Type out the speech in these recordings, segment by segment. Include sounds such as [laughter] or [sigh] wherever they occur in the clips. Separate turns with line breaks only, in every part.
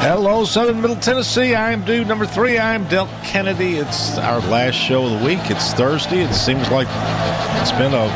Hello, Southern Middle Tennessee. I am dude number three. I am Delk Kennedy. It's our last show of the week. It's Thursday. It seems like it's been a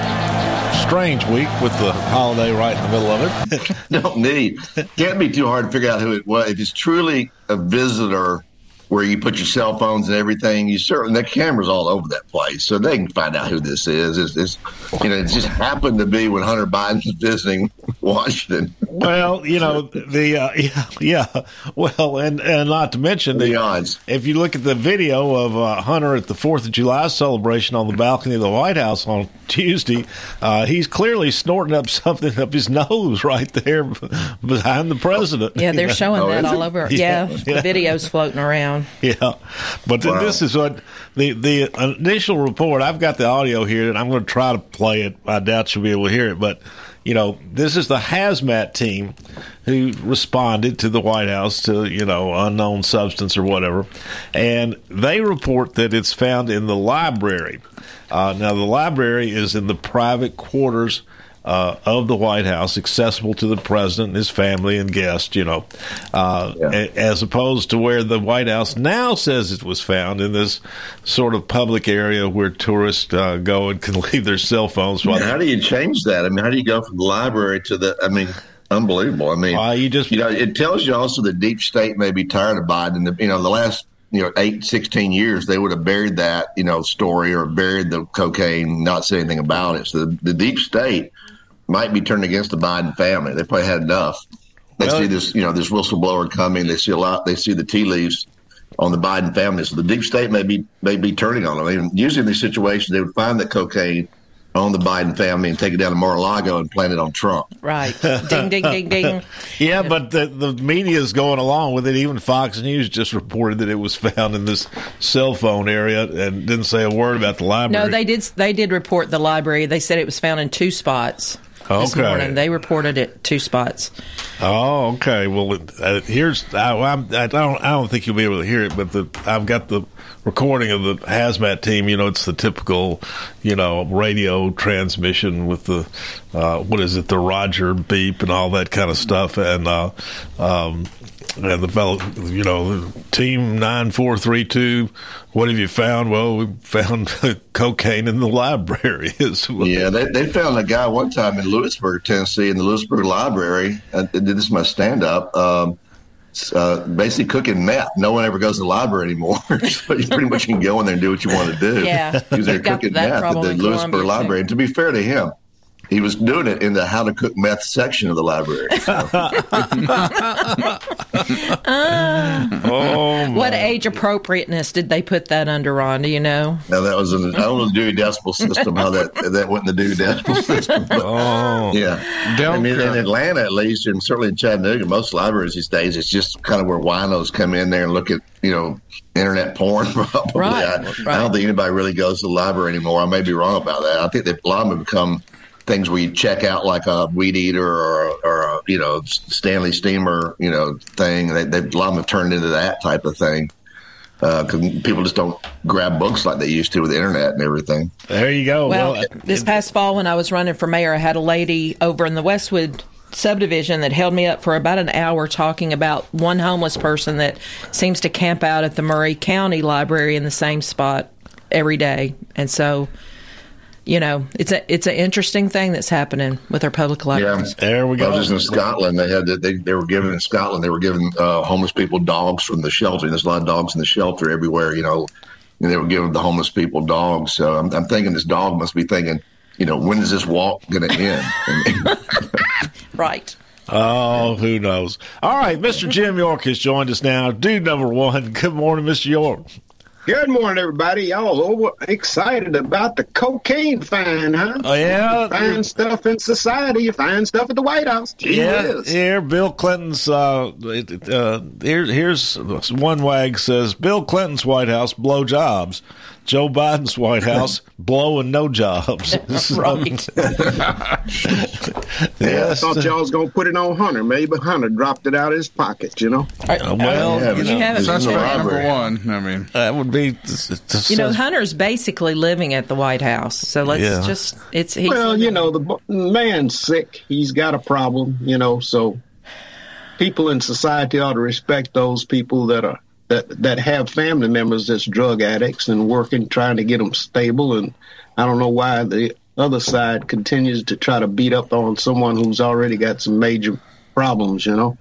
strange week with the holiday right in the middle of it. [laughs]
Don't need. Can't be too hard to figure out who it was. If it's truly a visitor where you put your cell phones and everything, you certainly the cameras all over that place, so they can find out who this is. It's, it's you know, it just happened to be when Hunter Biden was visiting [laughs] Washington.
Well, you know the uh, [laughs] yeah, yeah, well, and and not to mention the,
The odds.
If you look at the video of uh, Hunter at the Fourth of July celebration on the balcony of the White House on Tuesday, uh, he's clearly snorting up [laughs] something up his nose right there behind the president.
Yeah, they're showing
Oh,
that
is
all
it?
over.
Yeah.
Yeah,
Yeah.
the videos floating around. [laughs]
Yeah, but
Wow.
this is what the the initial report. I've got the audio here, and I'm going to try to play it. I doubt you'll be able to hear it, but you know, this is the hazmat team who responded to the White House to you know unknown substance or whatever, and they report that it's found in the library. Uh, now, the library is in the private quarters uh, of the White House, accessible to the president and his family and guests, you know, uh,
Yeah.
a- as opposed to where the White House now says it was found in this sort of public area where tourists uh, go and can [laughs] leave their cell phones. While
How do you change that? I mean, how do you go from the library to the? I mean, unbelievable. I mean,
Uh, you just-
you know, it tells you also the deep state may be tired of Biden. The, you know, the last you know eight, 16 years, they would have buried that you know story or buried the cocaine, not say anything about it. So the, the deep state might be turned against the Biden family. They probably had enough. They
Well-
see this, you know, this whistleblower coming. They see a lot. They see the tea leaves on the Biden family. So the deep state may be may be turning on them. I mean, usually in these situations, they would find the cocaine on the Biden family and take it down to Mar-a-Lago and plant it on Trump.
Right. ding, ding, ding, ding. [laughs]
Yeah, but the, the media is going along with it. Even Fox News just reported that it was found in this cell phone area and didn't say a word about the library.
No, they did. They did report the library. They said it was found in two spots. This
Okay.
morning, they reported it two spots.
Oh, okay. Well, uh, here's I, I'm, I don't I don't think you'll be able to hear it, but the I've got the recording of the hazmat team. You know, it's the typical, you know, radio transmission with the uh, what is it, the Roger beep and all that kind of stuff, and uh, um, and the fellow, you know, team nine four three two. What have you found? Well, we found [laughs] cocaine in the library. [laughs] Is
Yeah, they, they found a guy one time in Lewisburg, Tennessee, in the Lewisburg Library. I did this in my stand up. Um, uh, basically cooking meth. No one ever goes to the library anymore, [laughs] so you pretty much can go in there and do what you want to do.
Yeah.
because they're cooking meth at the
in
Lewisburg Library. And to be fair to him, he was doing it in the how to cook meth section of the library. [laughs] So, [laughs]
Oh, my.
What age appropriateness did they put that under, Ron? Do you know?
now that was in the, I don't know the Dewey Decimal System how that that went in the Dewey Decimal System. But,
Oh.
Yeah.
Don't
I mean, in. Atlanta, at least, and certainly in Chattanooga, most libraries these days, it's just kind of where winos come in there and look at, you know, internet porn, [laughs] probably.
Right,
I,
right.
I don't think anybody really goes to the library anymore. I may be wrong about that. I think that a lot of them have become things where you check out like a weed eater or, or a, you know, Stanley Steamer, you know, thing. They, they, a lot of them have turned into that type of thing. Uh, because people just don't grab books like they used to with the internet and everything.
There you go.
Well,
Well, uh,
this past fall when I was running for mayor, I had a lady over in the Westwood subdivision that held me up for about an hour talking about one homeless person that seems to camp out at the Maury County Library in the same spot every day. And so, you know, it's a it's an interesting thing that's happening with our public libraries.
there we
I
go.
was in Scotland. They had they they were giving in Scotland. They were giving uh, homeless people dogs from the shelter. There's a lot of dogs in the shelter everywhere, you know, and they were giving the homeless people dogs. So I'm, I'm thinking this dog must be thinking, you know, when is this walk going to end? [laughs] [laughs]
Right.
Oh, who knows? All right, Mr. Jim York has joined us now. Dude number one. Good morning, Mr. York.
Good morning, everybody. Y'all over excited about the cocaine fine, huh?
Oh, yeah.
You find stuff in society. You find stuff at the White House. Gee
Yeah,
whiz.
here Bill Clinton's. Uh, uh, here, here's one wag says Bill Clinton's White House blow jobs, Joe Biden's White [laughs] House blowing no jobs. [laughs] So- [laughs]
Right.
I
Yes.
thought y'all was gonna put it on Hunter. Maybe Hunter dropped it out of his pocket. You know.
Uh, well,
Yeah,
you
but
know,
haven't
it's in the
Suspect number
library.
one. I mean,
that would be.
You know, Hunter's basically living at the White House, so let's
Yeah.
just it's he's
Well, you know, the man's sick. He's got a problem. You know, so people in society ought to respect those people that are that that have family members that's drug addicts and working trying to get them stable. And I don't know why the other side continues to try to beat up on someone who's already got some major problems. You know.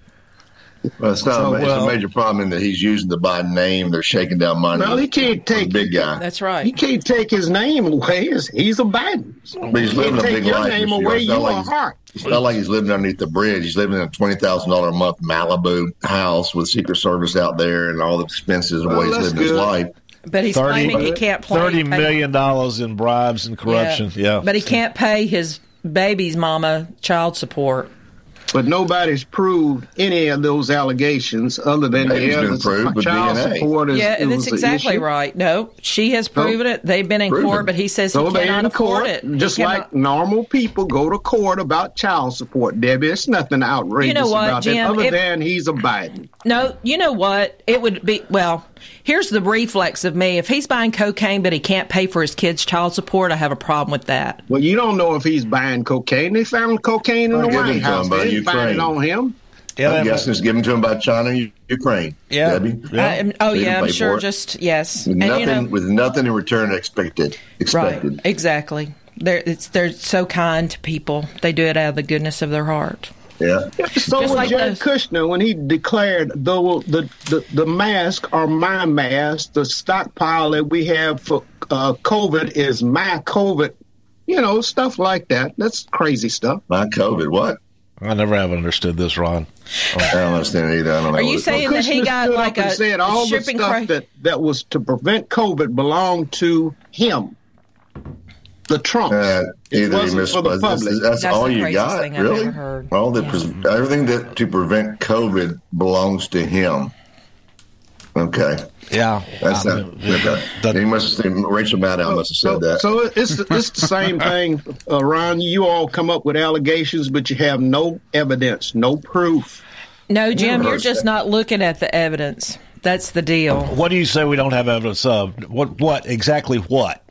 Well, it's not.
So,
a, it's
well-
a major problem in that he's using the Biden name. They're shaking down money.
Well, he can't take
big guy.
that's right.
He can't take his name away. He's- He's a Biden.
But he's
He
living
can't
a
take
big
your
life.
name away.
It's not
You
like he's-
heart.
It's not like he's living underneath the bridge. He's living in a twenty thousand dollar a month Malibu house with Secret Service out there and all the expenses of the
Well,
way he's
that's
living his life.
But he's
30
claiming he can't play,
Thirty
pay-
million dollars in bribes and corruption. Yeah,
But he can't pay his baby's mama child support.
But nobody's proved any of those allegations other than
Maybe it's
the
been
evidence.
proved with
child
DNA.
support is,
Yeah,
it
that's exactly right. No, she has proven it. They've been in
Proven.
court, but he says
So
he
they
cannot
in
afford
court,
it. He
just
cannot-
like normal people go to court about child support. Debbie, it's nothing outrageous
You know what,
about
Jim,
that, other
if-
than he's a Biden.
No, you know what? It would be well. Here's the reflex of me: if he's buying cocaine but he can't pay for his kids' child support, I have a problem with that.
Well, you don't know if he's buying cocaine. They found cocaine in
Well,
the
give
White House.
him
They didn't find it on him.
yeah.
I'm
that-
guessing it's given to him by China and Ukraine.
Yeah.
Debbie.
Yeah.
I oh
They
yeah, I'm sure. Just yes,
With
and
nothing,
you know,
with nothing in return expected.
right? Exactly. They're it's they're so kind to people. They do it out of the goodness of their heart.
Yeah.
So
Just
was
like
Jared
those-
Kushner when he declared the, the the the mask are my mask, the stockpile that we have for uh, COVID is my COVID. You know, stuff like that. That's crazy stuff.
My COVID. What?
I never have understood this, Ron.
I don't understand either. I don't know.
Are you saying that he got like
up
a
said all the
shipping
stuff
crate?
that that was to prevent COVID belonged to him, the Trumps.
Uh, either he
wasn't for the
misplaced- that's,
public.
that's,
That's
all
the
you got,
thing
really.
heard.
All the pres- everything that to prevent COVID belongs to him. Okay,
Yeah,
that's
I
not.
mean,
okay.
that-
he must have said, Rachel Maddow must have
So,
said that.
so it's it's the same [laughs] thing, uh, Ron. You all come up with allegations, but you have no evidence, no proof.
No, Jim, you're
heard
just
that.
not looking at the evidence. That's the deal.
What do you say we don't have evidence of? What? What exactly? What?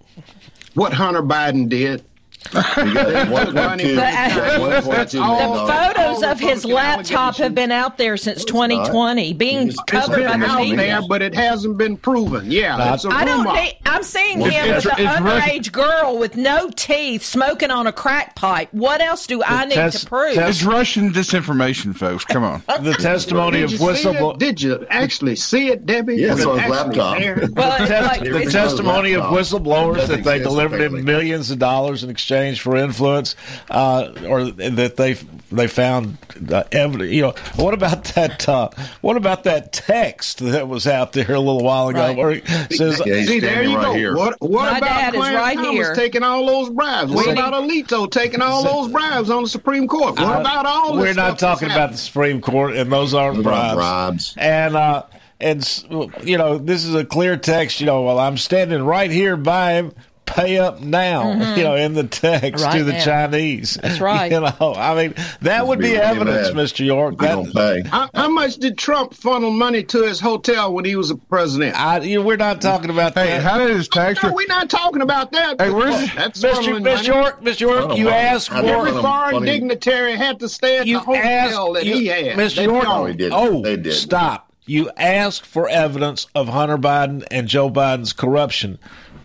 What Hunter Biden did. [laughs]
You got one point two-
That's
one point two
all-
million
The photos of his laptop have been out there since 2020, being
It's
covered
It's
by
been
the
out
media.
there, but it hasn't been proven. Yeah,
Not-
it's a
I don't
rumor.
need. I'm seeing
Well,
him
it's-
with an
it's
underage girl with no teeth, smoking on a crack pipe. What else do I need
test-
to prove?
test-
it's Russian disinformation, folks. Come on. [laughs]
The testimony of
you,
whistleblower.
Did you actually see it, Debbie?
Yes,
Was
on his laptop.
there?
well, it's
Test-
like,
the testimony of whistleblowers that they delivered him millions of dollars in exchange for influence, uh, or that they they found uh, evidence. You know, what about that? Uh, what about that text that was out there a little while ago
Right.
where it says?
Yeah, he's
See, there you
right
go.
here.
What, what
My
about
dad is
Clarence
right
Thomas
here.
taking all those bribes? What about Alito taking all those bribes on the Supreme Court? What
Uh,
about all this
We're not
stuff that's
talking about
happening?
the Supreme Court, and those aren't bribes.
bribes.
And uh, and you know, this is a clear text. You know, well, I'm standing right here by him. Pay up now, mm-hmm. you know, in the text
Right
to the
now.
Chinese.
That's [laughs] right.
You know, I mean, that would be
Be really
evidence,
mad.
Mr. York.
They
That,
don't pay.
How, how much did Trump funnel money to his hotel when he was a president?
I, you know, we're not talking about
Hey,
that.
how did his tax?
No, we're not talking about that.
Hey, where's-
That's
Mr. Mr. York, Mr. York,
Oh,
you
wow.
asked
I never
Every
for
foreign
funny-
dignitary had to stay at
you
the hotel
asked
that
you,
he had.
Mr.
They
York.
don't.
didn't.
Oh,
They did.
stop! You asked for evidence of Hunter Biden and Joe Biden's corruption.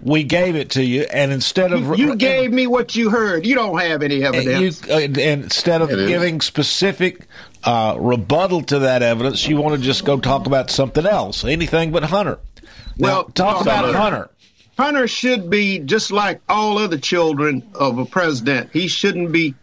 We gave it to you, and instead of
You gave me what you heard. You don't have any
and,
evidence.
you, uh, and instead of
It is.
giving specific uh, rebuttal to that evidence, you want to just go talk about something else, anything but Hunter. Now,
Well,
talk about
Hunter-
Hunter.
Hunter should be just like all other children of a president. He shouldn't be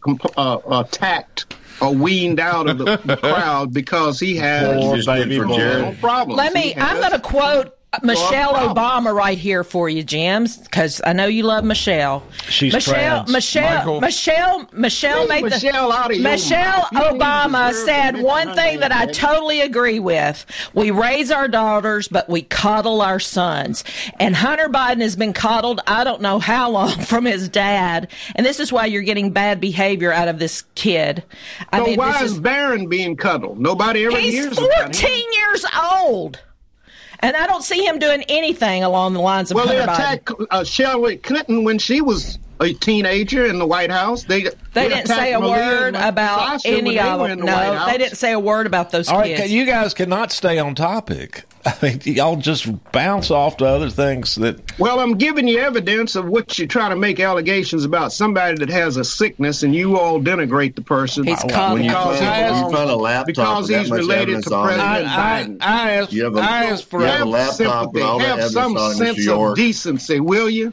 comp- uh, attacked or weaned out of the, the [laughs] crowd because he has
Poor
Just
baby boy.
No problems.
Let me. I'm going to quote Uh, Michelle Obama right here for you, James, because I know you love Michelle.
She's
Michelle.
trans.
Michelle.
Michael.
Michelle. Michelle made
Michelle
the.
out of
Michelle.
You
Obama
deserve
said one thing that I totally agree with. We raise our daughters, but we coddle our sons. And Hunter Biden has been coddled. I don't know how long [laughs] from his dad, and this is why you're getting bad behavior out of this kid. I
So
mean,
why
this
is
is
Barron being cuddled? Nobody ever
He's
hears about
14
him.
years old. And I don't see him doing anything along the lines of
Well, they
Hunter Biden.
attacked uh, Hillary Clinton when she was a teenager in the White House. They
They didn't say a
Malia
word about
Sasha
any of them.
in the
No, they didn't say a word about those
All right,
kids.
you guys cannot stay on topic. [laughs] I mean, y'all just bounce off to other things that.
Well, I'm giving you evidence of what you're trying to make allegations about somebody that has a sickness, and you all denigrate the person.
He's
because
coddled.
When you
he
find, when you
belongs-
a laptop
because he's related to President
I,
Biden.
I, I asked,
You have a-
I asked for
you have
have
a laptop with all
sympathy.
that
have some
evidence on it,
sense
Mr.
of decency, will you?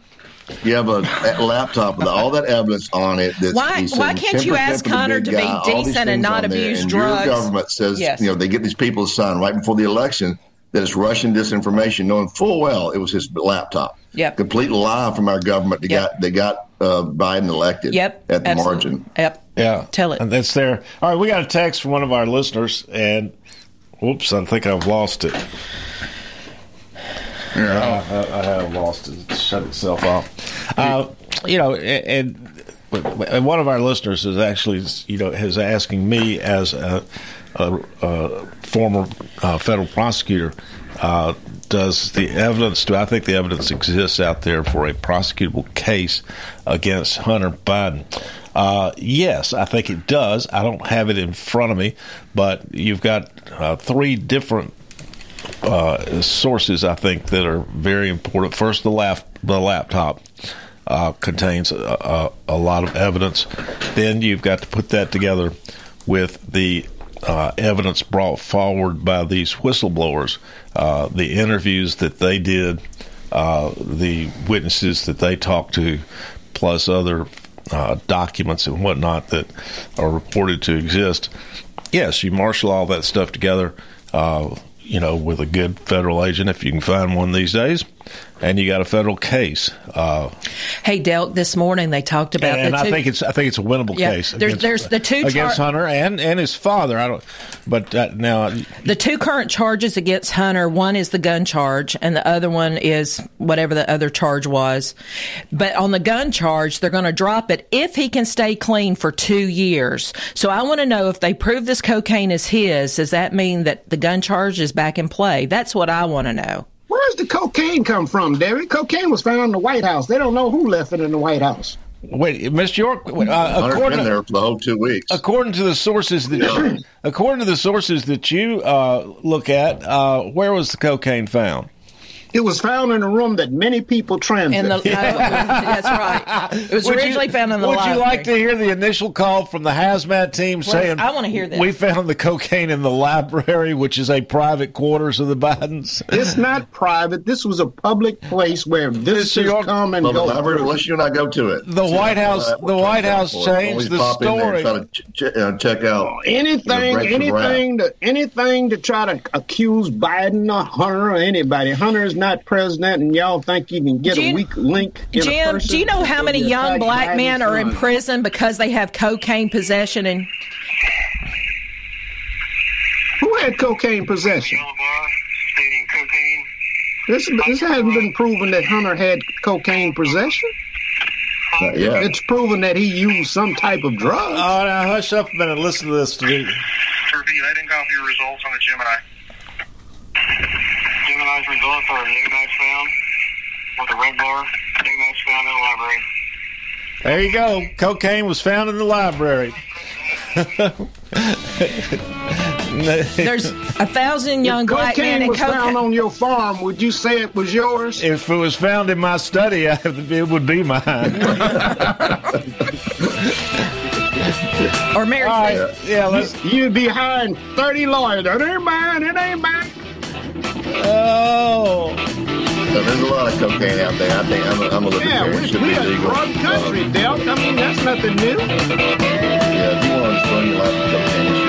You have a, a laptop with all that evidence on it. That's,
Why-
he's
why can't you ask
for the
to be
guy, all
decent and not
on there,
abuse
and
drugs?
Your government says,
Yes.
you know, they get these people to sign right before the election that it's Russian disinformation, knowing full well it was his laptop.
Yep.
Complete lie from our government. They
Yep.
got they got uh, Biden elected.
Yep.
At the
absolutely.
margin.
Yep.
Yeah,
Tell it.
And that's there. All right, we got a text from one of our listeners, and whoops, I think I've lost it.
Yeah.
I, I have lost it. It shut itself off. Uh, you know, and, and one of our listeners is actually, you know, is asking me as a, a, a former uh, federal prosecutor, uh, does the evidence, do I think the evidence exists out there for a prosecutable case against Hunter Biden? Uh, yes, I think it does. I don't have it in front of me, but you've got uh, three different uh, sources I think that are very important. First, the lap the laptop uh, contains a, a, a lot of evidence. Then you've got to put that together with the uh, evidence brought forward by these whistleblowers, uh, the interviews that they did, uh, the witnesses that they talked to, plus other uh, documents and whatnot that are reported to exist. Yes, you marshal all that stuff together. Uh, you know, with a good federal agent, if you can find one these days, and you got a federal case. Uh,
Hey, Delk, this morning they talked about
and I
two.
think it's I think it's a winnable
Yeah,
case.
there's- there's the two
against
char-
Hunter and and his father. I don't, but uh, now
The two current charges against Hunter, one is the gun charge, and the other one is whatever the other charge was. But on the gun charge, they're going to drop it if he can stay clean for two years. So I want to know if they prove this cocaine is his, does that mean that the gun charge is back in play? That's what I want to know.
Where's the cocaine come from, Derek? Cocaine was found in the White House. They don't know who left it in the White House.
wait, Miss York. Uh,
Hunter's
according
been there for the whole two weeks.
according to the sources that you, according to the sources that you uh, look at, uh, where was the cocaine found?
It was found in a room that many people transit.
In the, no, [laughs] that's right. It was
Would you-
originally found in the library.
Would
library.
you like to hear the initial call from the hazmat team saying,
I wanna hear this.
We found the cocaine in the library, which is a private quarters of the Bidens.
it's not private. This was a public place where visitors
York-
come and
Well,
go.
library, unless you and I go to it.
The White House-
Uh,
the White House changed the
pop in there and
story.
try to ch- ch- uh, check out
anything,
break some rap.
anything to anything to try to accuse Biden or Hunter or anybody. Hunter is not president, and y'all think you can get
Jim-
a weak link in a
Jim,
person?
do you know how many young black men are in prison because they have cocaine possession and
Who had cocaine possession? This this hasn't been proven that Hunter had cocaine possession.
Uh, yeah.
It's proven that he used some type of drug.
Oh, now hush up a minute. Listen to this. dude.
To repeat, I didn't copy your results on the Gemini. Gemini's results are new match found with a red bar. New match found in the library.
There you go. Cocaine was found in the library. [laughs]
there's a thousand young black men
cocaine
in
was found on your farm. Would you say it was yours?
if it was found in my study, I- it would be mine.
Or Mary
right. Yeah, let's.
You'd be hiring thirty lawyers. It ain't mine. It ain't mine.
Oh.
So there's a lot of cocaine out there. I think I'm a, I'm a
Yeah,
libertarian. Should
we
be
a
legal.
drug country,
Um,
Delk. I mean, that's nothing new.
yeah, if you want to throw your life in cocaine,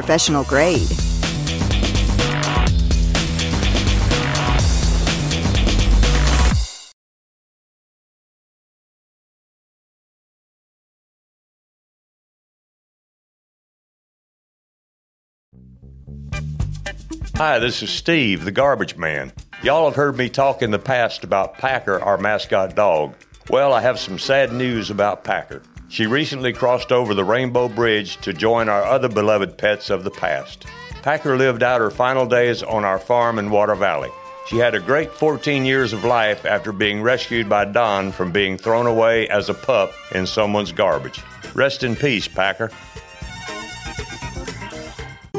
professional grade.
Hi, this is Steve, the garbage man. Y'all have heard me talk in the past about Packer, our mascot dog. Well, I have some sad news about Packer. She recently crossed over the Rainbow Bridge to join our other beloved pets of the past. Packer lived out her final days on our farm in Water Valley. She had a great 14 years of life after being rescued by Don from being thrown away as a pup in someone's garbage. Rest in peace, Packer.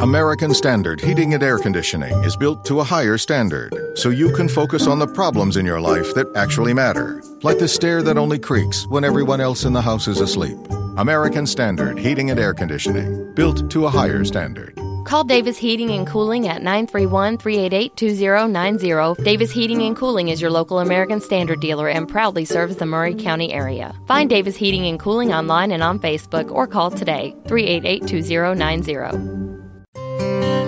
American Standard Heating and Air Conditioning is built to a higher standard so you can focus on the problems in your life that actually matter, like the stair that only creaks when everyone else in the house is asleep. American Standard Heating and Air Conditioning, built to a higher standard.
Call Davis Heating and Cooling at 931 388 2090. Davis Heating and Cooling is your local American Standard dealer and proudly serves the Maury County area. Find Davis Heating and Cooling online and on Facebook or call today 388 2090.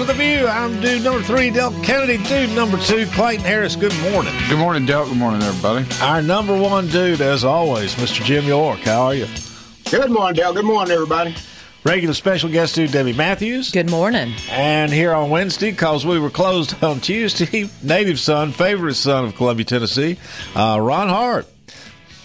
With a View. I'm dude number three, Delk Kennedy. Dude number two, Clayton Harris. Good morning.
Good morning, Del. Good morning, everybody.
Our number one dude, as always, Mr. Jim York. How are you?
Good morning, Del. Good morning, everybody.
Regular special guest dude, Debbie Matthews.
Good morning.
And here on Wednesday, because we were closed [laughs] on Tuesday, native son, favorite son of Columbia, Tennessee, uh, Ron Hart.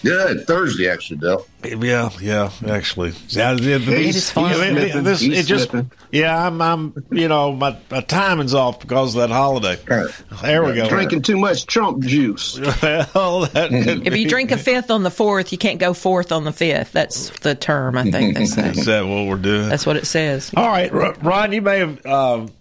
Good Thursday, actually, Del.
Yeah, yeah, actually. Yeah, it, it,
He's
this-
slipping.
this- it just, yeah, I'm, I'm, you know, my, my timing's off because of that holiday. There we go.
Drinking too much Trump juice. [laughs]
well, that [laughs] could
If you drink a fifth on the fourth, you can't go fourth on the fifth. That's the term, I think they say. [laughs]
Is that what we're doing?
That's what it says.
All right, R- Ron, you may have. Um,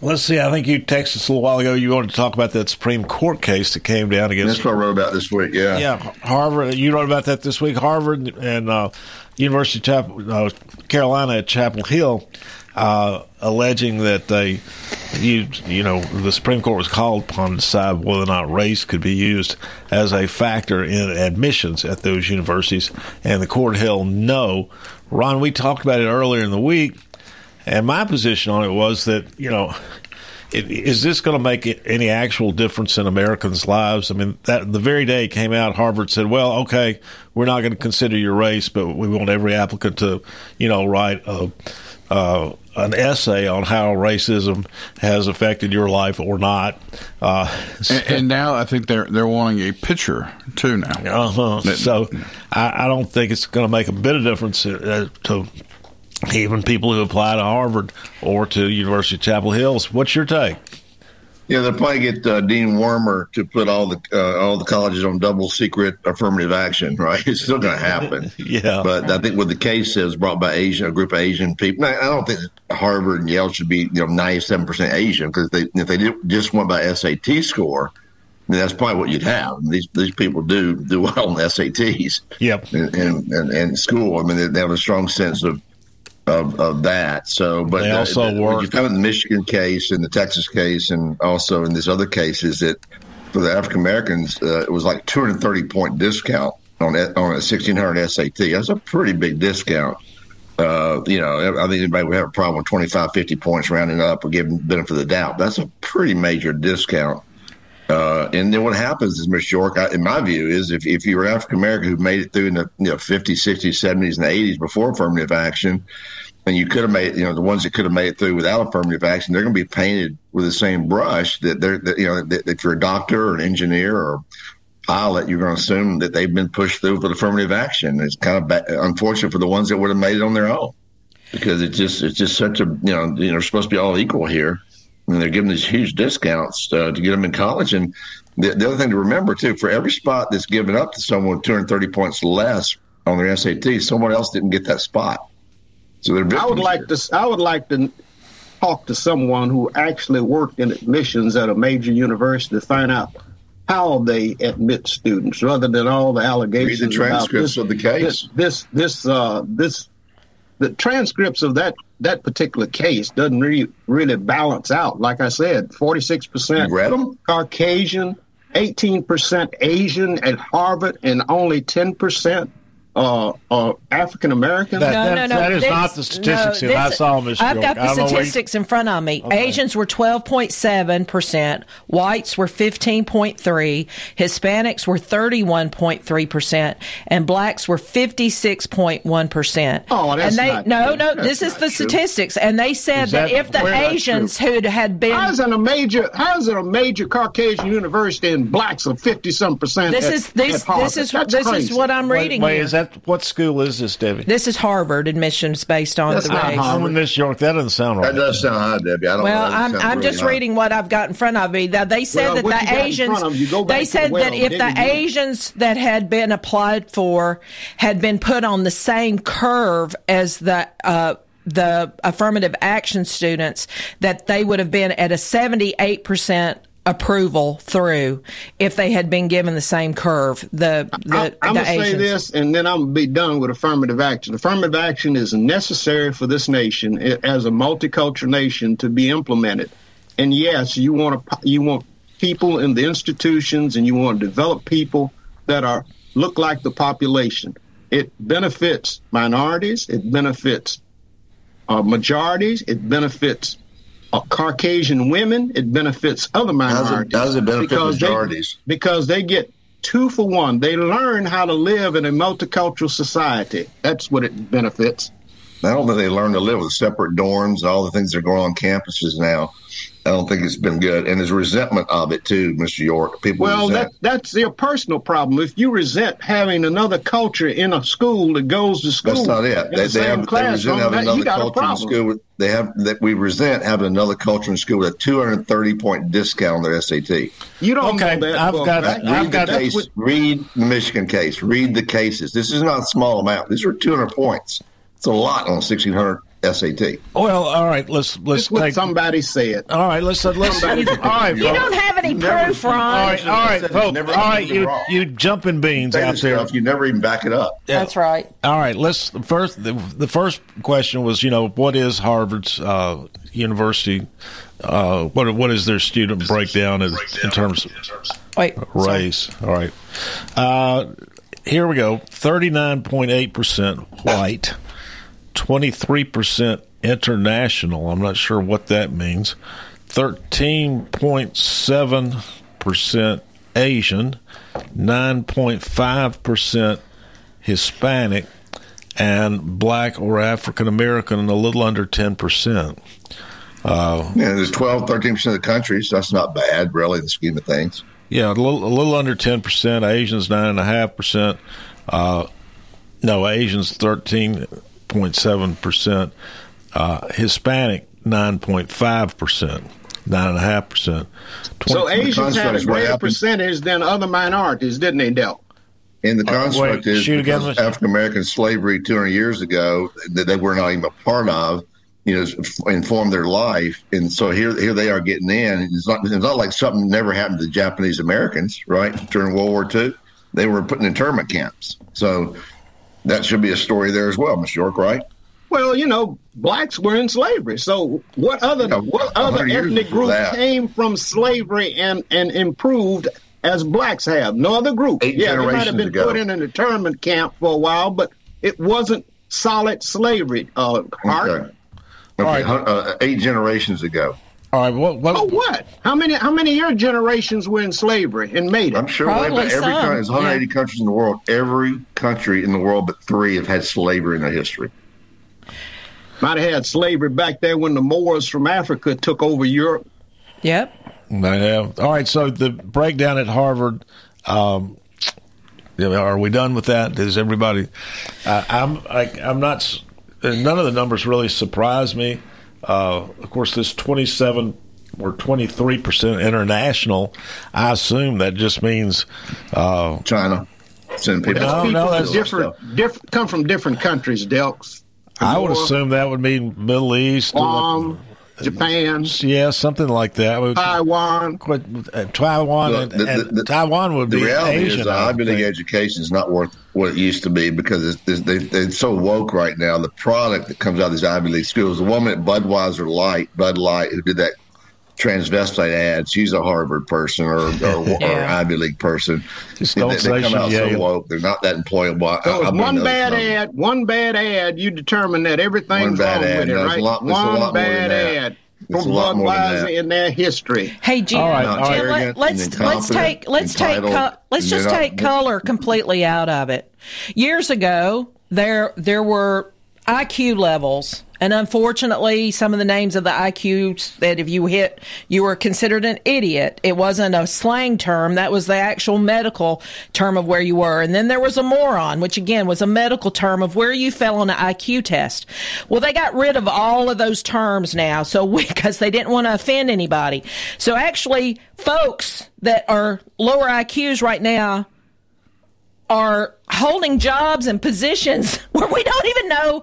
let's see. I think you texted us a little while ago. You wanted to talk about that Supreme Court case that came down against.
That's what I wrote about this week. Yeah.
Yeah, Harvard. You wrote about that this week. Harvard and uh, University of Chapel, uh, Carolina at Chapel Hill, uh, alleging that they used, you know, the Supreme Court was called upon to decide whether or not race could be used as a factor in admissions at those universities, and the court held no. Ron, we talked about it earlier in the week, and my position on it was that you know it, is this going to make it any actual difference in Americans' lives? I mean, that the very day it came out, Harvard said, "Well, okay, we're not going to consider your race, but we want every applicant to, you know, write a, uh, an essay on how racism has affected your life or not." Uh,
And, and now I think they're they're wanting a picture too now.
uh-huh. So I, I don't think it's going to make a bit of difference uh, to even people who apply to Harvard or to University of Chapel Hills. What's your take?
Yeah, they'll probably get uh, Dean Wormer to put all the uh, all the colleges on double secret affirmative action. [laughs] Right, it's still going to happen. [laughs]
yeah,
but I think what the case is brought by Asian, a group of Asian people. Now, I don't think Harvard and Yale should be you know ninety seven percent Asian because they if they did, just went by SAT score, then that's probably what you'd have. These these people do do well on SATs.
Yep,
and and, and, and school. I mean, they, they have a strong sense of of, of that. So, but
They also
the-
work-
you found in the Michigan case and the Texas case, and also in these other cases that for the African Americans, uh, it was like 230 point discount on on a 1600 SAT. That's a pretty big discount. Uh, you know, I think anybody would have a problem with 25, 50 points rounding up or giving benefit of the doubt. That's a pretty major discount. Uh, and then what happens is, Mr. York, I, in my view, is if, if you're African American who made it through in the you know 50s, 60s, 70s, and 80s before affirmative action, and you could have made, you know, the ones that could have made it through without affirmative action, they're going to be painted with the same brush that they're, that, you know, that if you're a doctor or an engineer or pilot, you're going to assume that they've been pushed through with affirmative action. It's kind of ba- unfortunate for the ones that would have made it on their own because it's just it's just such a you know you know we're supposed to be all equal here, and they're giving these huge discounts uh, to get them in college. And the, the other thing to remember too, for every spot that's given up to someone with 230 points less on their SAT, someone else didn't get that spot. So they're
I would like to. I would like to talk to someone who actually worked in admissions at a major university to find out how they admit students, rather than all the allegations.
Read the
about
transcripts
this-
of the case.
This, this, this, uh, this, the transcripts of that that particular case doesn't really really balance out. Like I said, forty six percent Caucasian, eighteen percent Asian at Harvard, and only ten percent. Uh, uh, African American.
That- No, that- no, no. that is
This-
not the statistics
no,
that I saw Mr.
I've
York.
got
I
the
don't know where you-
statistics in front of me. Asians were 12.7%, whites were 15.3%, Hispanics were 31.3%, and blacks were 56.1%.
Oh, that's
and they,
not
No,
true.
no,
That's
this is the
true.
statistics. And they said
Is
that,
that-
if the Asians who had been.
How's it a major? How's it a major Caucasian university and blacks are fifty some percent?
This
at-
is- this- this is-
That's
this is what I'm
Wait,
reading
Wait,
here.
is that what school is this, Debbie?
This is Harvard admissions based on the
I,
race.
I'm with Miss York. That doesn't sound right.
That does sound high, Debbie. I don't
Well,
know.
I'm, I'm
really
just
high.
reading what I've got in front of me. That they said
Well,
that the
you got in
Asians,
front of you, go back
they said
the well,
that if the
again.
Asians that had been applied for had been put on the same curve as the uh, the affirmative action students, that they would have been at a 78 percent approval through if they had been given the same curve. The the,
I'm gonna say this, and then I'm gonna be done with affirmative action. Affirmative action is necessary for this nation as a multicultural nation to be implemented. And yes, you want to you want people in the institutions, and you want to develop people that are look like the population. It benefits minorities. It benefits uh, majorities. It benefits Uh, Caucasian women. It benefits other minorities.
How does it benefit
because
majorities?
They, because they get two for one. They learn how to live in a multicultural society. That's what it benefits.
I don't think they learn to live with separate dorms all the things that are going on campuses now. I don't think it's been good, and there's resentment of it too, Mr. York. People
well,
resent.
that that's their personal problem. If you resent having another culture in a school that goes to school,
That's not it. They,
the
they
same
have they resent having
that-
another culture in
problem.
school. With, they have that we resent having another culture in school with a 230 point discount on their SAT.
You don't
Okay,
know that.
I've
for
got-
fact.
Read
I've
the
got-
case.
What-
read the Michigan case. Read the cases. This is not a small amount. These are 200 points. It's a lot on 1600 SAT.
Well, all right. Let's let's
That's what
take.
somebody said.
all right. Let's let's. all
Somebody- [laughs]
right.
You
folks.
don't have any
Never-
proof, Ron.
right, all right,
Never-
folks. All right, you
wrong.
you jumping beans out
this
there.
you never even back it up.
That's right.
All right, let's first. The, the first question was, you know, what is Harvard's uh, university? Uh, what what is their student breakdown in, in terms of
Wait. sorry.
race? All right, uh, here we go. Thirty nine point eight percent white, twenty three percent international. I'm not sure what that means. Thirteen point seven percent Asian, nine point five percent Hispanic, and black or African American a little under 10%. Uh,
Yeah, there's 12, 13 percent of the country, so that's not bad, really, in the scheme of things.
yeah, a little, a little under 10%. Asians, 9.5%. Uh, no, Asians, 13.7%. Uh, Hispanic, 9.5%. 9.5%.
So
20
Asians had a
construct is what
greater percentage than other minorities, didn't they, Del?
And the construct
wait,
is
shoot
because
Mr.
African American slavery 200 years ago that they were not even a part of, you know, informed their life, and so here here they are getting in. It's not it's not like something never happened to the Japanese Americans, right? During World War II, they were put in internment camps, so that should be a story there as well, Miss York, right?
Well, you know, blacks were in slavery. So what other
Yeah,
what other ethnic group
that.
came from slavery and and improved as blacks have? No other group.
Eight
yeah, they might have been
ago.
put in an internment camp for a while, but it wasn't solid slavery. Uh, Hart.
Okay. Okay, hun- uh, eight generations ago.
All right, what, what,
Oh, what? How many? How many of your generations were in slavery and made it?
I'm sure
Probably
way back- every
some,
country, there's 180
yeah.
countries in the world. Every country in the world but three have had slavery in their history.
Might have had slavery back there when the Moors from Africa took over Europe.
Yep.
They have. All right. So the breakdown at Harvard. Um, are we done with that? Is everybody? Uh, I'm. I, I'm not. uh, None of the numbers really surprise me. Uh, of course, this 27 or 23 percent international. I assume that just means. Uh,
China send people.
No,
People
no, that's-
different, different, come from different countries. Delks.
I would assume that would mean Middle East.
Guam, Japan,
yeah, something like that.
Taiwan.
quite- uh, Taiwan
Look,
and,
the-
and
the- the-
Taiwan would
The
be
reality
Asian.
is, the
I
Ivy League
think.
education is not worth what it used to be because it's, it's, they, they're so woke right now. The product that comes out of these Ivy League schools, the woman at Budweiser Light, Bud Light, who did that transvestite ads. she's a Harvard person or, or, [laughs] or Ivy League person.
Just
They,
don't
they
say
come out
she's
so
Yale.
woke. They're not that employable.
So
I
it's one bad
numbers.
ad, one bad ad. You determine that everything's
One bad
wrong
ad.
with it,
No, it's
right?
a lot- it's a lot
one
more than
bad
that.
ad
It's
from
a lot more than
Budweiser
that.
in their history.
Hey, Jim.
All right,
Jim,
all right.
Let, let's let's take let's take co- let's just
they're not-
take color completely out of it. Years ago, there there were IQ levels, and unfortunately, some of the names of the IQs that if you hit, you were considered an idiot. It wasn't a slang term; that was the actual medical term of where you were. And then there was a moron, which again was a medical term of where you fell on an IQ test. Well, they got rid of all of those terms now, so because they didn't want to offend anybody. So actually, folks that are lower IQs right now are holding jobs and positions [laughs] where we don't even know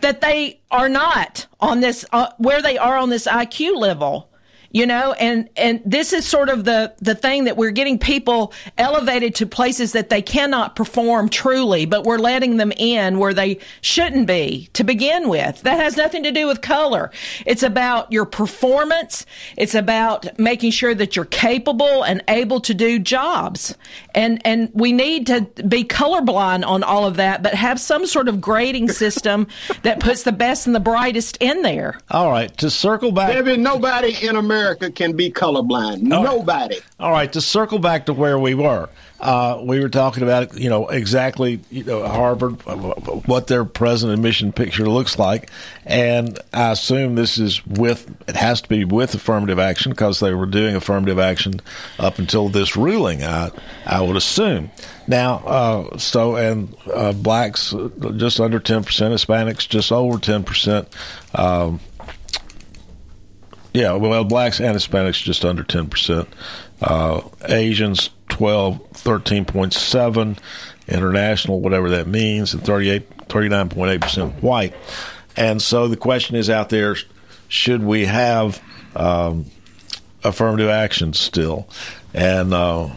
that they are not on this uh, where they are on this IQ level. You know, and and this is sort of the the thing that we're getting people elevated to places that they cannot perform truly, but we're letting them in where they shouldn't be to begin with. That has nothing to do with color. It's about your performance. It's about making sure that you're capable and able to do jobs. And and we need to be colorblind on all of that, but have some sort of grading system that puts the best and the brightest in there.
All right, to circle back.
Debbie, nobody in America can be colorblind. Nobody.
All right, to circle back to where we were, uh, we were talking about you know exactly you know Harvard, uh, what their present admission picture looks like, and I assume this is with it has to be with affirmative action because they were doing affirmative action up until this ruling. I I would assume. Now, uh, so and uh, blacks uh, just under ten percent, Hispanics just over ten percent. Um, yeah, well, blacks and Hispanics just under 10%. Uh, Asians 12, 13.7. International, whatever that means, and 38, 39.8% white. And so the question is out there should we have um, affirmative action still? And, uh,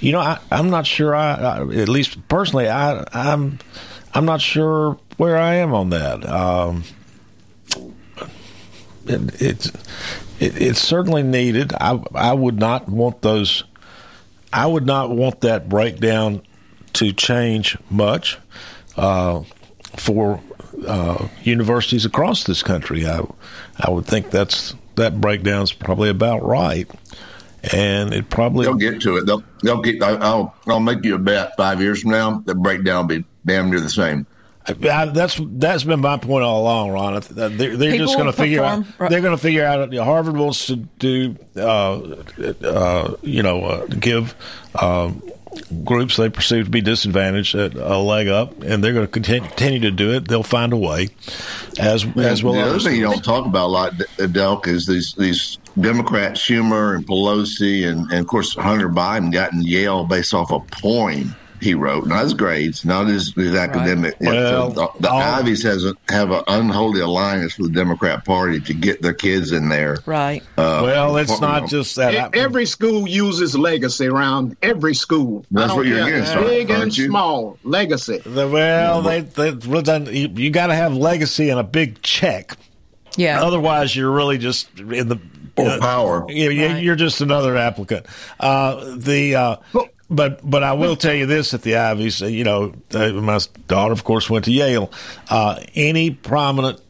you know, I, am not sure. I, I, at least personally, I, I'm I'm not sure where I am on that. Um, it, it's it, it's certainly needed. I I would not want those. I would not want that breakdown to change much uh, for uh, universities across this country. I I would think that's that breakdown's probably about right, and it probably
they'll get to it. They'll they'll get. I'll I'll make you a bet. Five years from now, the breakdown will be damn near the same.
I, that's that's been my point all along, Ron. They're, they're just going to figure out. They're going to figure out. You know, Harvard wants to do, uh, uh, you know, uh, give um, groups they perceive to be disadvantaged a leg up, and they're going to continue to do it. They'll find a way, as as well.
The other thing you don't talk about a lot, Delk, is these these Democrats, Schumer and Pelosi, and, and of course Hunter Biden got in Yale based off a poem he wrote, not his grades, not his, his academic.
Right. Well,
the, the Ivies has a, have an unholy alliance with the Democrat Party to get their kids in there.
Right.
Uh, well, it's not just that.
Every school uses legacy around every school.
That's what you're
getting, big and
you?
small legacy.
The, well, they, they, you, you got to have legacy and a big check.
Yeah.
Otherwise, you're really just in the
or uh, power.
Yeah, right. you're just another applicant. Uh, the uh, but but I will tell you this: at the Ivies, you know, uh, my daughter, of course, went to Yale. Uh, any prominent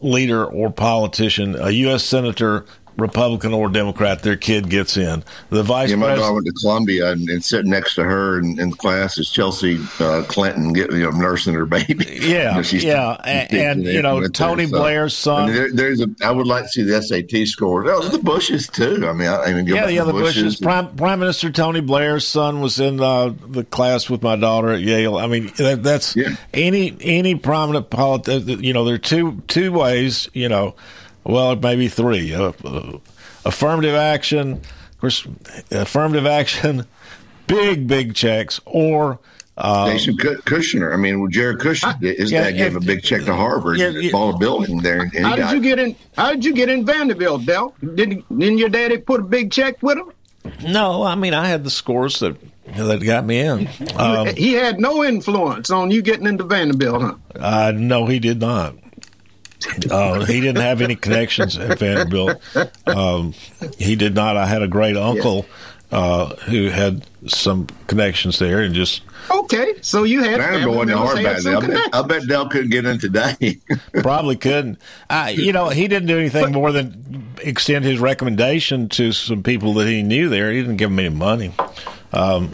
leader or politician, a U.S. senator, Republican or Democrat, their kid gets in. The vice
yeah, my
president.
daughter went to Columbia, and, and sitting next to her in, in class is Chelsea uh, Clinton, getting you know, nursing her baby. [laughs]
Yeah, you know, yeah, [laughs] and, and you know Tony there, Blair's son.
I mean, there, there's a. I would like to see the SAT scores. Oh, the Bushes too. I mean, I, I mean,
yeah, yeah, the Bushes.
Bushes.
Prime, Prime Minister Tony Blair's son was in uh, the class with my daughter at Yale. I mean, that, that's
yeah.
any any prominent politician. You know, there are two two ways. You know well, maybe three. Uh, uh, affirmative action, of course, affirmative action, [laughs] big, big checks, or. Um,
Jason Kushner. I mean, Jared Kushner, his yeah, dad gave a big check to Harvard, yeah, yeah. bought a building there.
How did you get in? How did you get in Vanderbilt, Del? Didn't didn't your daddy put a big check with him?
No, I mean I had the scores that that got me in.
Um, [laughs] he had no influence on you getting into Vanderbilt, huh?
Uh, no, he did not. Uh, he didn't have any connections at Vanderbilt. Um, he did not. I had a great uncle uh, who had some connections there, and just
okay. So you had
Vanderbilt wasn't hard back then. I bet, I bet Del couldn't get in today. [laughs]
Probably couldn't. I, you know, he didn't do anything more than extend his recommendation to some people that he knew there. He didn't give them any money. Um,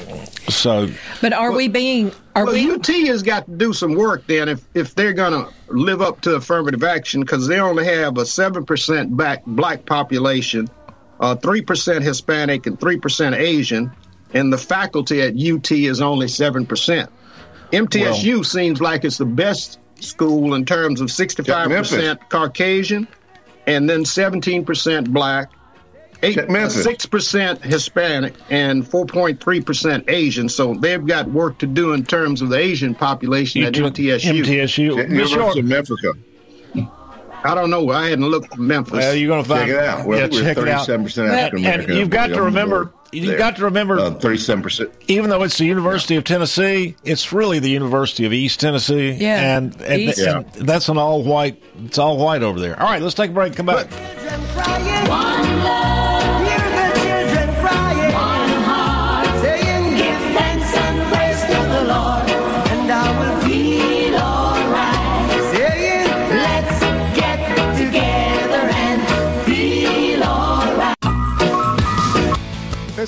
so,
but are well, we being? Are
well,
we?
UT has got to do some work then if if they're going to live up to affirmative action because they only have a seven percent black black population, uh, three uh, percent Hispanic, and three percent Asian, and the faculty at UT is only seven percent. MTSU well, seems like it's the best school in terms of sixty-five percent Caucasian, and then seventeen percent black six percent Hispanic and four point three percent Asian. So they've got work to do in terms of the Asian population at MTSU.
MTSU,
University of Africa.
I don't know. I hadn't looked at Memphis.
Well, you're going to find
Check it out. We're,
yeah,
we're
check it out.
37% African
And
American.
you've got to remember. You've got to remember.
Uh, Thirty-seven percent.
even though it's the University of Tennessee, it's really the University of East Tennessee.
Yeah,
and, and,
East.
and that's an all white. It's all white over there. All right, let's take a break. Come back.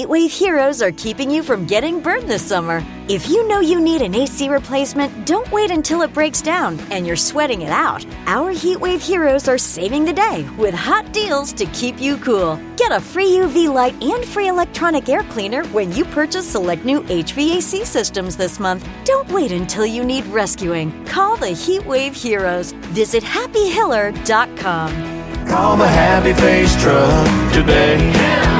Heatwave Heroes are keeping you from getting burned this summer. If you know you need an AC replacement, don't wait until it breaks down and you're sweating it out. Our Heatwave Heroes are saving the day with hot deals to keep you cool. Get a free UV light and free electronic air cleaner when you purchase select new HVAC systems this month. Don't wait until you need rescuing. Call the Heatwave Heroes. Visit happyhiller.com.
Call the Happy Face Truck today.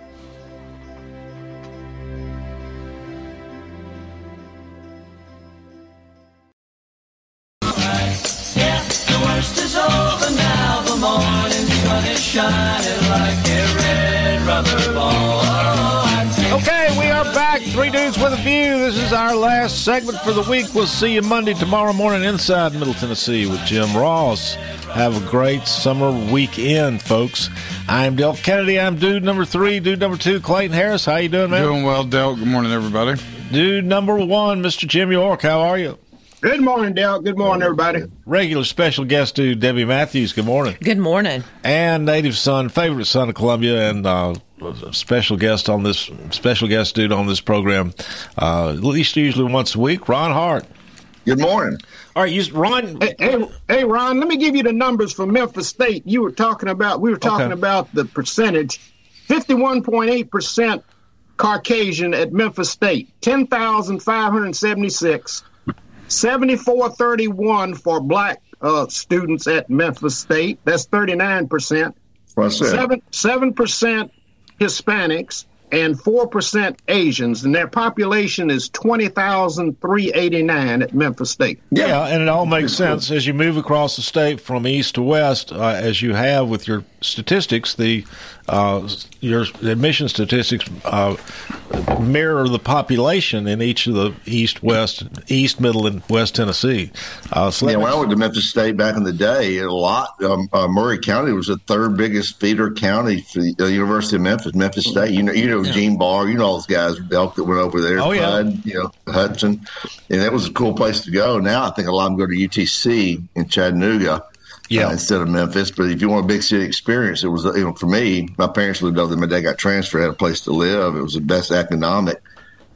Last segment for the week. We'll see you Monday, tomorrow morning inside Middle Tennessee with Jim Ross. Have a great summer weekend, folks. I'm Delk Kennedy. I'm dude number three. Dude number two, Clayton Harris. How you doing, man?
Doing well, Del. Good morning, everybody.
Dude number one, Mr. Jim York. How are you?
Good morning, Dale. Good morning, everybody.
Regular special guest dude, Debbie Matthews. Good morning.
Good morning.
And native son, favorite son of Columbia, and uh, special guest on this special guest dude on this program, uh, at least usually once a week. Ron Hart.
Good morning.
All right, you Ron.
Hey, hey, hey, Ron. Let me give you the numbers for Memphis State. You were talking about. We were talking
Okay.
about the percentage. Fifty-one point eight percent Caucasian at Memphis State. Ten thousand five hundred seventy-six. Seventy-four thirty-one for black uh, students at Memphis State. That's thirty-nine percent.
What's that?
Seven seven percent Hispanics and four percent Asians, and their population is twenty thousand three eighty-nine at Memphis State.
Yeah. and it all makes sense as you move across the state from east to west, uh, as you have with your statistics. The uh, your admission statistics uh, mirror the population in each of the east, west, east, middle, and west Tennessee. Uh, so that
Yeah, when I went to Memphis State back in the day, a lot. Um, uh, Maury County was the third biggest feeder county for the uh, University of Memphis. Memphis State, you know, you know Gene Barr, you know all those guys Elk that went over there.
Oh, yeah.
Bud, you know Hudson, and that was a cool place to go. Now I think a lot of them go to UTC in Chattanooga.
Yeah.
uh, instead of Memphis, but if you want a big city experience, it was you know for me. My parents lived over there. My dad got transferred, had a place to live. It was the best economic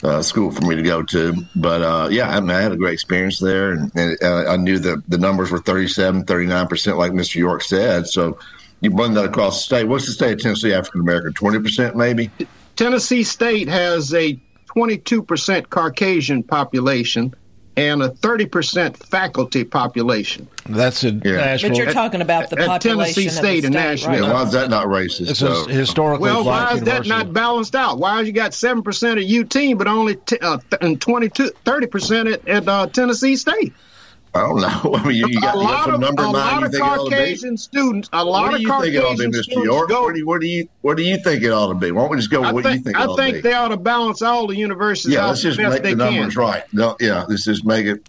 uh, school for me to go to. But uh, yeah, I, mean, I had a great experience there, and, and uh, I knew that the numbers were 37, 39 percent, like Mr. York said. So you run that across the state. What's the state of Tennessee African American? Twenty percent, maybe.
Tennessee State has a 22% Caucasian population and a 30% faculty population.
That's in Nashville.
But you're talking about the
At
population
Tennessee
of the
State and
state,
Nashville.
right?
Why is that not racist?
It's a
So-
historically
Well,
black
why is that not balanced out? Why has you got 7% at UT, but only t- uh, 22, 30% at, at uh, Tennessee State?
I don't know. [laughs] I mean, you, you got, you got some
of,
number
a
in mind.
lot
You
of
think it ought to be?
Caucasian students, a lot
What do
of
you think it ought to be, Mr. York?
go
What do you, what do you what do you think it ought to be? Why don't we just go with
I
what
think,
you think it
I
ought to
think
be?
they ought to balance all the universities
yeah,
out
let's just
best
make
they
the numbers
can.
right. No, yeah, let's just make it.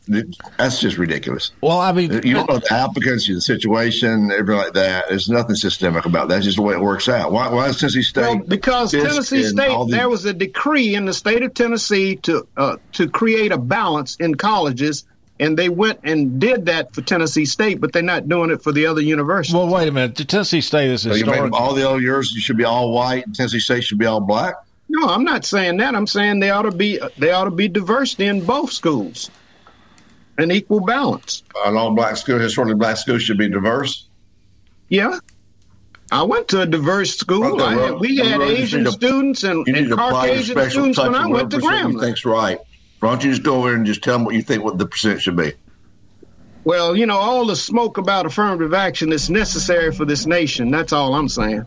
That's just ridiculous.
Well, I mean,
you don't know the applicants, the situation, everything like that. There's nothing systemic about that. That's just the way it works out. Why, why is Tennessee State?
Well, because Tennessee State,
these-
there was a decree in the state of Tennessee to uh, to create a balance in colleges, and they went and did that for Tennessee State, but they're not doing it for the other universities.
Well, wait a minute. Tennessee State is
So you make
historic.
them all the other years you should be all white, and Tennessee State should be all black.
No, I'm not saying that. I'm saying they ought to be they ought to be diversity in both schools, an equal balance.
An all black school, historically black school should be diverse.
Yeah. I went to a diverse school.
Okay,
I we had Asian
to-
students and,
You need
and
to apply your
Caucasian
special
students when I went to
whatever you
Grambling.
think's right. Why don't you just go over and just tell them what you think what the percent should be?
Well, you know, all the smoke about affirmative action is necessary for this nation. That's all I'm saying.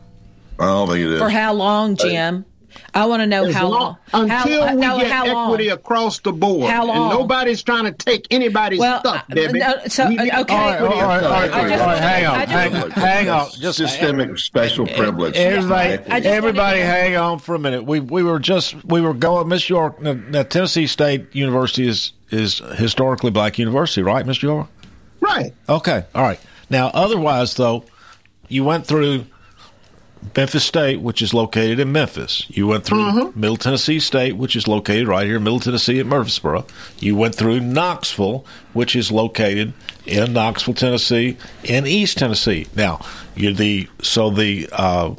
I don't think it is.
For how long, Jim? I want to know
As
how
long-
long.
Until
how,
we
no,
get
how long?
equity across the board.
How long?
And nobody's trying to take anybody's
Well,
stuff,
uh,
Debbie.
no, so,
We need
uh, okay.
equity
All right, all right,
across
all
the
right,
board.
all right, hang on,
I just-
hang, hang on. Just
systemic special privilege.
Everybody,
I
everybody, hang on for a minute. We we were just we were going. Miss York, now, now Tennessee State University is is historically black university, right, Miss York?
Right.
Okay, all right. Now, otherwise, though, you went through Memphis State, which is located in Memphis. You went through
Mm-hmm.
Middle Tennessee State, which is located right here in Middle Tennessee at Murfreesboro. You went through Knoxville, which is located in Knoxville, Tennessee, in East Tennessee. Now, you're the so the uh,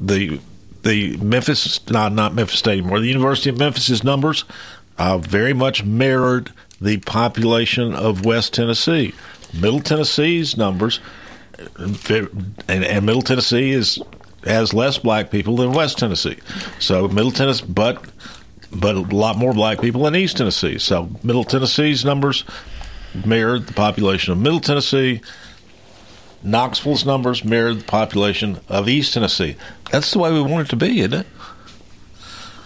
the the Memphis not not Memphis State anymore. The University of Memphis's numbers uh, very much mirrored the population of West Tennessee. Middle Tennessee's numbers and, and Middle Tennessee is has less black people than West Tennessee. So Middle Tennessee, but but a lot more black people in East Tennessee. So Middle Tennessee's numbers mirrored the population of Middle Tennessee. Knoxville's numbers mirrored the population of East Tennessee. That's the way we want it to be, isn't it?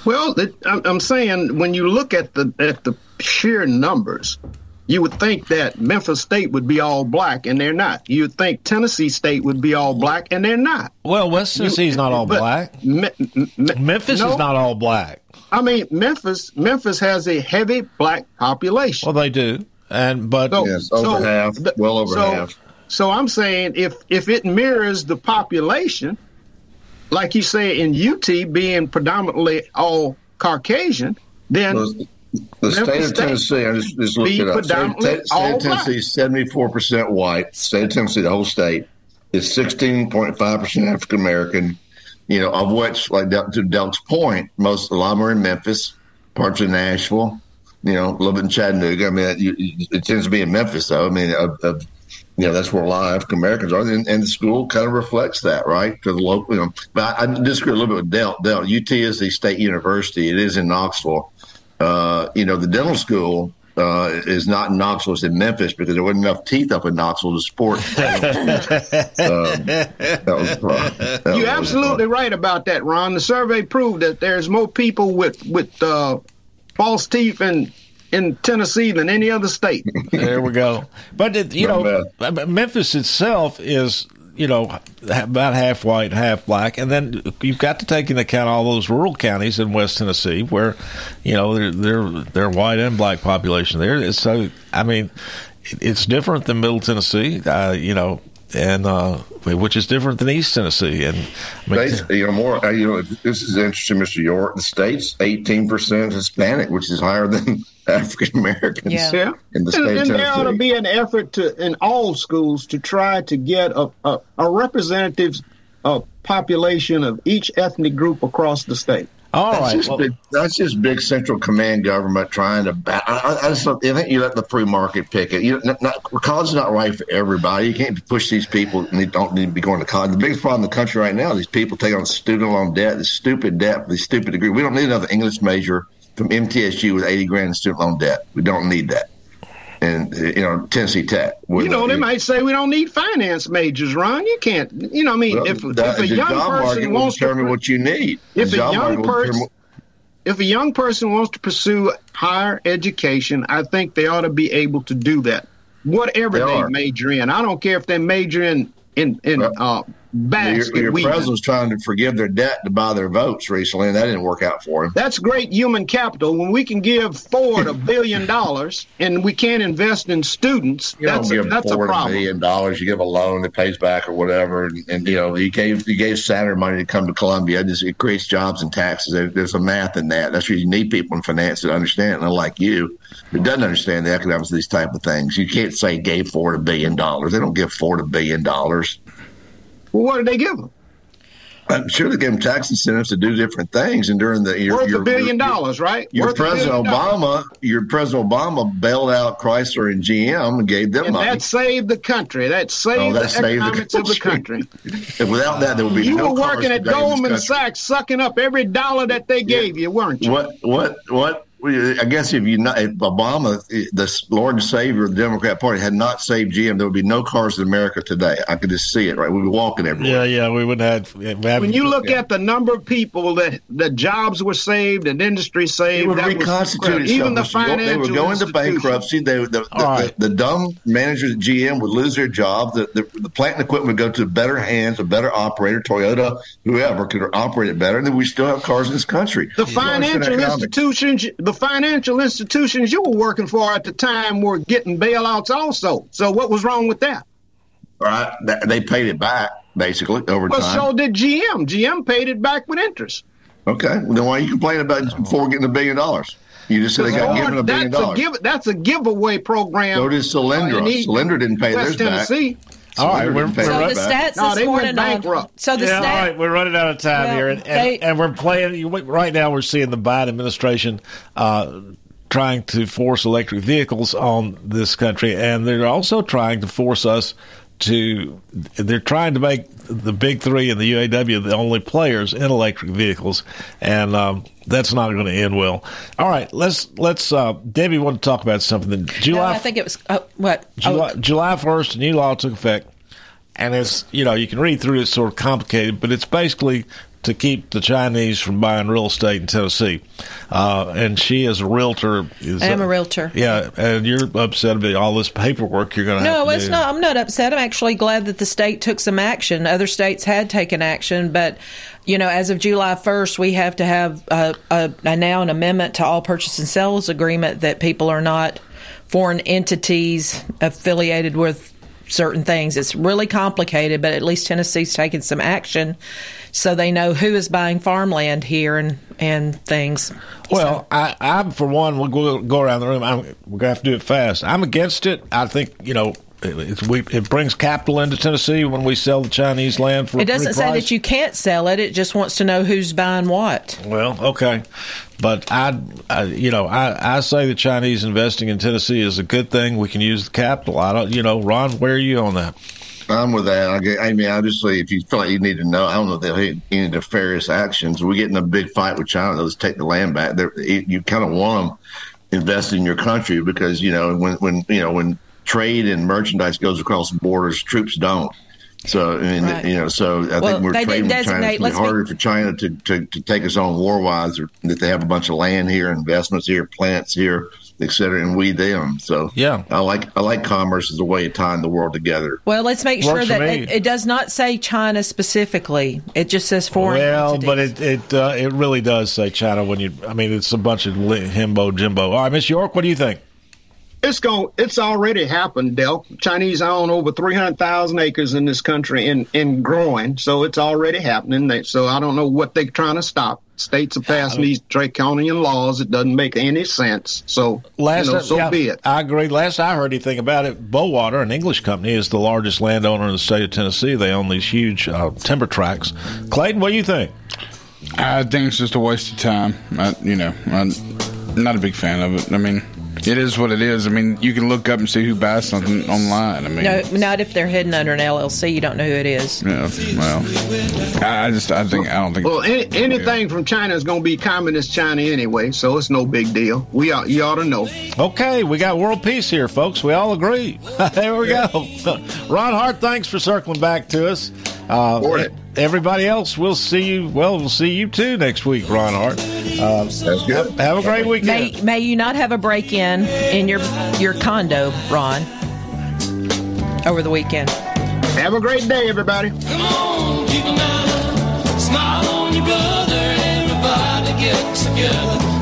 Well, it, I'm, I'm saying when you look at the at the sheer numbers, you would think that Memphis State would be all black, and they're not. You would think Tennessee State would be all black, and they're not.
Well, West Tennessee's not all black.
Me- me-
Memphis
no.
is not all black.
I mean, Memphis Memphis has a heavy black population.
Well, they do, and but
Yes, over half, well over
so,
half.
So I'm saying if if it mirrors the population, like you say in UT being predominantly all Caucasian, then
The state of Tennessee, I just, just looked it up. State, state, state of Tennessee is seventy-four percent white. State of Tennessee, the whole state, is sixteen point five percent African American. You know, of which, like Del- to Delk's point, most a lot more in Memphis, parts of Nashville. You know, a little bit in Chattanooga. I mean, it, it tends to be in Memphis, though. I mean, of, of, you know, that's where a lot of African Americans are, and, and the school kind of reflects that, right? To the local, you know. But I, I disagree a little bit with Del. Del, UT is the state university. It is in Knoxville. Uh, you know, the dental school uh, is not in Knoxville; it's in Memphis because there wasn't enough teeth up in Knoxville to support. [laughs] um, that was the. That
You're
was the
absolutely right about that, Ron. The survey proved that there's more people with with uh, false teeth in in Tennessee than any other state.
there we go. But it, you know, Memphis itself is you know about half white, half black, and then you've got to take into account all those rural counties in West Tennessee where you know they're they're, they're white and black population there. So I mean, it's different than Middle Tennessee, uh, you know, and uh, which is different than East Tennessee. And I mean,
States, you know, more. uh, You know, this is interesting, Mr. York. The state's eighteen percent Hispanic, which is higher than [laughs] African Americans
Yeah.
in the
and,
state of
and there ought to be an effort to in all schools to try to get a, a, a representative uh, population of each ethnic group across the state.
All
that's
right,
Just
well-
big, that's just big central command government trying to. Ba- I, I, I just don't, I think you let the free market pick it. You not, not, college is not right for everybody. You can't push these people and they don't need to be going to college. The biggest problem in the country right now is these people taking on student loan debt, this stupid debt these stupid degree. We don't need another English major from MTSU with eighty grand in student loan debt. We don't need that. And you know Tennessee Tech.
You know, they might say we don't need finance majors, Ron. You can't. You know, I mean,
Well,
if,
that-
if a young person wants
determine
to,
what you need.
if a young
determine
person, if a young person wants to pursue higher education, I think they ought to be able to do that, whatever
They
they, major in. I don't care if they major in in in uh, basket
your, your president's trying to forgive their debt to buy their votes recently, and that didn't work out for him.
That's great human capital. When we can give Ford a [laughs] billion dollars and we can't invest in students,
You
that's a, that's a
forward a
problem.
dollars. You give a loan that pays back or whatever, and, and you know you gave you gave Saturn money to come to Columbia. It, just, it creates jobs and taxes. There, there's a math in that. That's where you need people in finance that understand. And unlike you, who doesn't understand the economics of these type of things, you can't say gave Ford a billion dollars. They don't give Ford a billion dollars.
Well, what did they give them?
I'm sure they give them tax incentives to do different things. And during the your,
Worth
your,
a billion
your-
dollars, right?
Your
Worth
President
billion dollars.
Obama, your President Obama bailed out Chrysler and GM and gave them
And
money.
that saved the country. That saved
Oh, that
the
saved the
economics of the country. [laughs]
And without that, there would be no.
You
no
were working at
today in this
Goldman. Sachs, sucking up every dollar that they gave you, weren't you?
What? What? What? I guess if you not, if Obama, eh, the Lord and Savior of the Democrat Party, had not saved GM, there would be no cars in America today. I could just see it. Right, we'd be walking everywhere.
yeah, yeah, we wouldn't have. we
When you look at the number of people that the jobs were saved and industry
It
saved,
would
that was
reconstitute
even the financial
They would go into
institutions.
bankruptcy. They, would- the, the,
All right.
the, the dumb managers at GM would lose their job. The, the, the plant and equipment would go to better hands, a better operator, Toyota, whoever could operate it better. And then we still have cars in this country.
The
You
financial institutions, the financial institutions you were working for at the time were getting bailouts also. So what was wrong with that?
Right? Th- They paid it back basically over
Well,
time.
so did GM. GM paid it back with interest.
Okay, well, then why are you complaining about before getting a billion dollars? You just said they got
Lord,
given a billion
that's
dollars.
A give, that's a giveaway program.
So did Solyndra.
Uh,
Solyndra didn't pay
West
theirs back.
Tennessee.
All right, we're-
didn't
we're
theirs
So the stats
No,
this morning on-
bankrupt.
So the
yeah,
stat,
all right, we're running out of time
Well,
here, and, and,
they-
and we're playing. you- Right now, we're seeing the Biden administration uh, trying to force electric vehicles on this country, and they're also trying to force us to they're trying to make the big three and the UAW the only players in electric vehicles, and um, that's not going to end well. All right, let's let's uh, Debbie want to talk about something. July,
No, I think it was uh, what
July,
Oh,
July 1st, a new law took effect. And it's, you know, you can read through it, it's sort of complicated, but it's basically to keep the Chinese from buying real estate in Tennessee. Uh, and she, is a realtor, is.
I am a
uh,
realtor.
Yeah, and you're upset about all this paperwork you're going to have
No,
to
it's
do.
not. I'm not upset. I'm actually glad that the state took some action. Other states had taken action, but you know, as of July 1st, we have to have a, a, a now an amendment to all purchase and sales agreement that people are not foreign entities affiliated with certain things. It's really complicated, but at least Tennessee's taken some action, so they know who is buying farmland here and and things.
Well, I, I'm for one. We'll go, go around the room. I'm, we're gonna have to do it fast. I'm against it. I think you know it's, we, it brings capital into Tennessee when we sell the Chinese land for.
It doesn't say that you can't sell it. It just wants to know who's buying what.
Well, okay, but I, I you know, I, I say the Chinese investing in Tennessee is a good thing. We can use the capital. I don't, you know, Ron, where are you on that?
I'm with that. I, get- I mean, obviously, if you feel like you need to know, I don't know if they'll hit any nefarious actions. We get in a big fight with China. They'll just take the land back. They're, you kind of want them invested in your country because you know when when you know when trade and merchandise goes across borders, troops don't. So I mean,
Right.
you know, so I
Well,
think we're
they
trading with China. It's gonna
let's
be
be-
harder for China to, to, to take us on war wise, or that they have a bunch of land here, investments here, plants here, et cetera, and we them. So
yeah,
I like I like commerce as a way of tying the world together.
Well, let's make sure
Works for
that it, it does not say China specifically. It just says foreign.
Well,
entities.
but it it uh, it really does say China when you. I mean, it's a bunch of himbo jimbo. All right, Miss York, what do you think?
It's going. It's already happened, Del. Chinese own over three hundred thousand acres in this country and and growing. So it's already happening. They, so I don't know what they're trying to stop. States are passing these draconian laws. It doesn't make any sense. So
Last
you know, so
yeah,
be it.
I agree. Last I heard anything about it, Bowater, an English company, is the largest landowner in the state of Tennessee. They own these huge uh, timber tracts. Clayton, what do you think?
I think it's just a waste of time. I, you know, I'm not a big fan of it. I mean, it is what it is. I mean, you can look up and see who buys something online. I mean,
no, not if they're hidden under an LLC. You don't know who it is.
yeah, well, I I just, I think, I don't think.
Well, any, anything from China is going to be communist China anyway, so it's no big deal. We ought, you ought to know.
Okay, we got world peace here, folks. We all agree. [laughs] there we go. [laughs] Ron Hart, thanks for circling back to us. Uh, everybody else, we'll see you. Well, we'll see you too next week, Ron Hart. Uh,
That's good.
Have, have a great weekend.
May may you not have a break in in your your condo, Ron, over the weekend.
Have a great day, everybody.
Smile on your brother, everybody get together.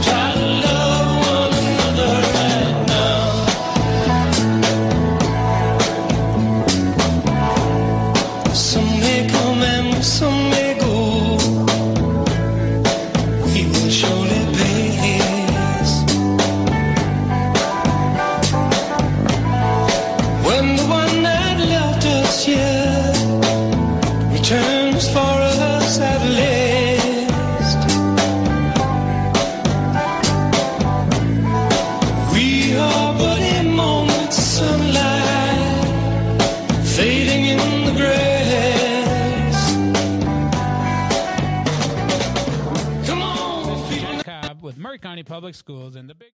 Public Schools and the big